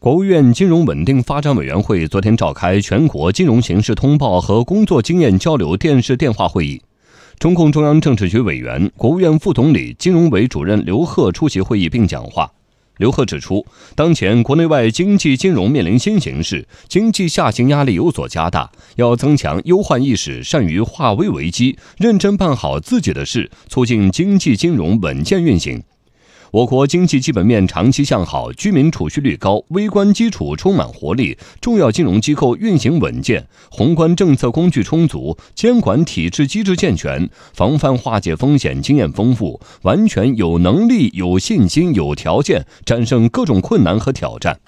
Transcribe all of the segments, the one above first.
国务院金融稳定发展委员会昨天召开全国金融形势通报和工作经验交流电视电话会议，中共中央政治局委员、国务院副总理、金融委主任刘鹤出席会议并讲话。刘鹤指出，当前国内外经济金融面临新形势，经济下行压力有所加大，要增强忧患意识，善于化危为机，认真办好自己的事，促进经济金融稳健运行。我国经济基本面长期向好，居民储蓄率高，微观基础充满活力，重要金融机构运行稳健，宏观政策工具充足，监管体制机制健全，防范化解风险经验丰富，完全有能力、有信心、有条件战胜各种困难和挑战。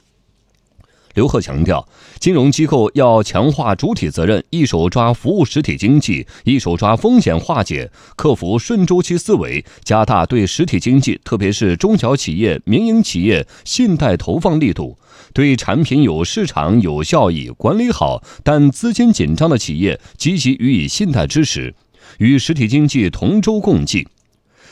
刘鹤强调，金融机构要强化主体责任，一手抓服务实体经济，一手抓风险化解，克服顺周期思维，加大对实体经济，特别是中小企业、民营企业信贷投放力度，对产品有市场、有效益、管理好但资金紧张的企业积极予以信贷支持，与实体经济同舟共济，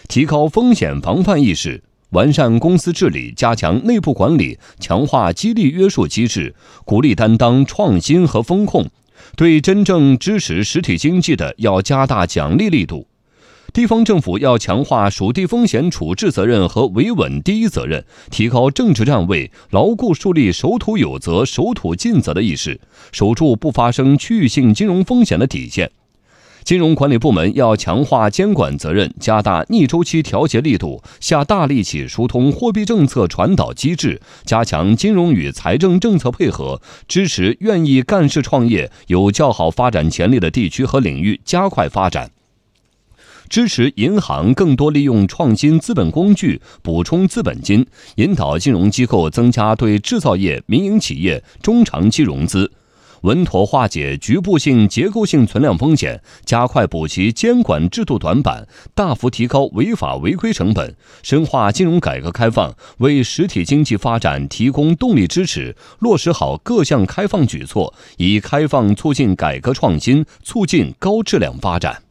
提高风险防范意识。完善公司治理，加强内部管理，强化激励约束机制，鼓励担当、创新和风控。对真正支持实体经济的，要加大奖励力度。地方政府要强化属地风险处置责任和维稳第一责任，提高政治站位，牢固树立守土有责、守土尽责的意识，守住不发生区域性金融风险的底线。金融管理部门要强化监管责任，加大逆周期调节力度，下大力气疏通货币政策传导机制，加强金融与财政政策配合，支持愿意干事创业、有较好发展潜力的地区和领域加快发展，支持银行更多利用创新资本工具补充资本金，引导金融机构增加对制造业、民营企业中长期融资。稳妥化解局部性、结构性存量风险，加快补齐监管制度短板，大幅提高违法违规成本，深化金融改革开放，为实体经济发展提供动力支持，落实好各项开放举措，以开放促进改革创新，促进高质量发展。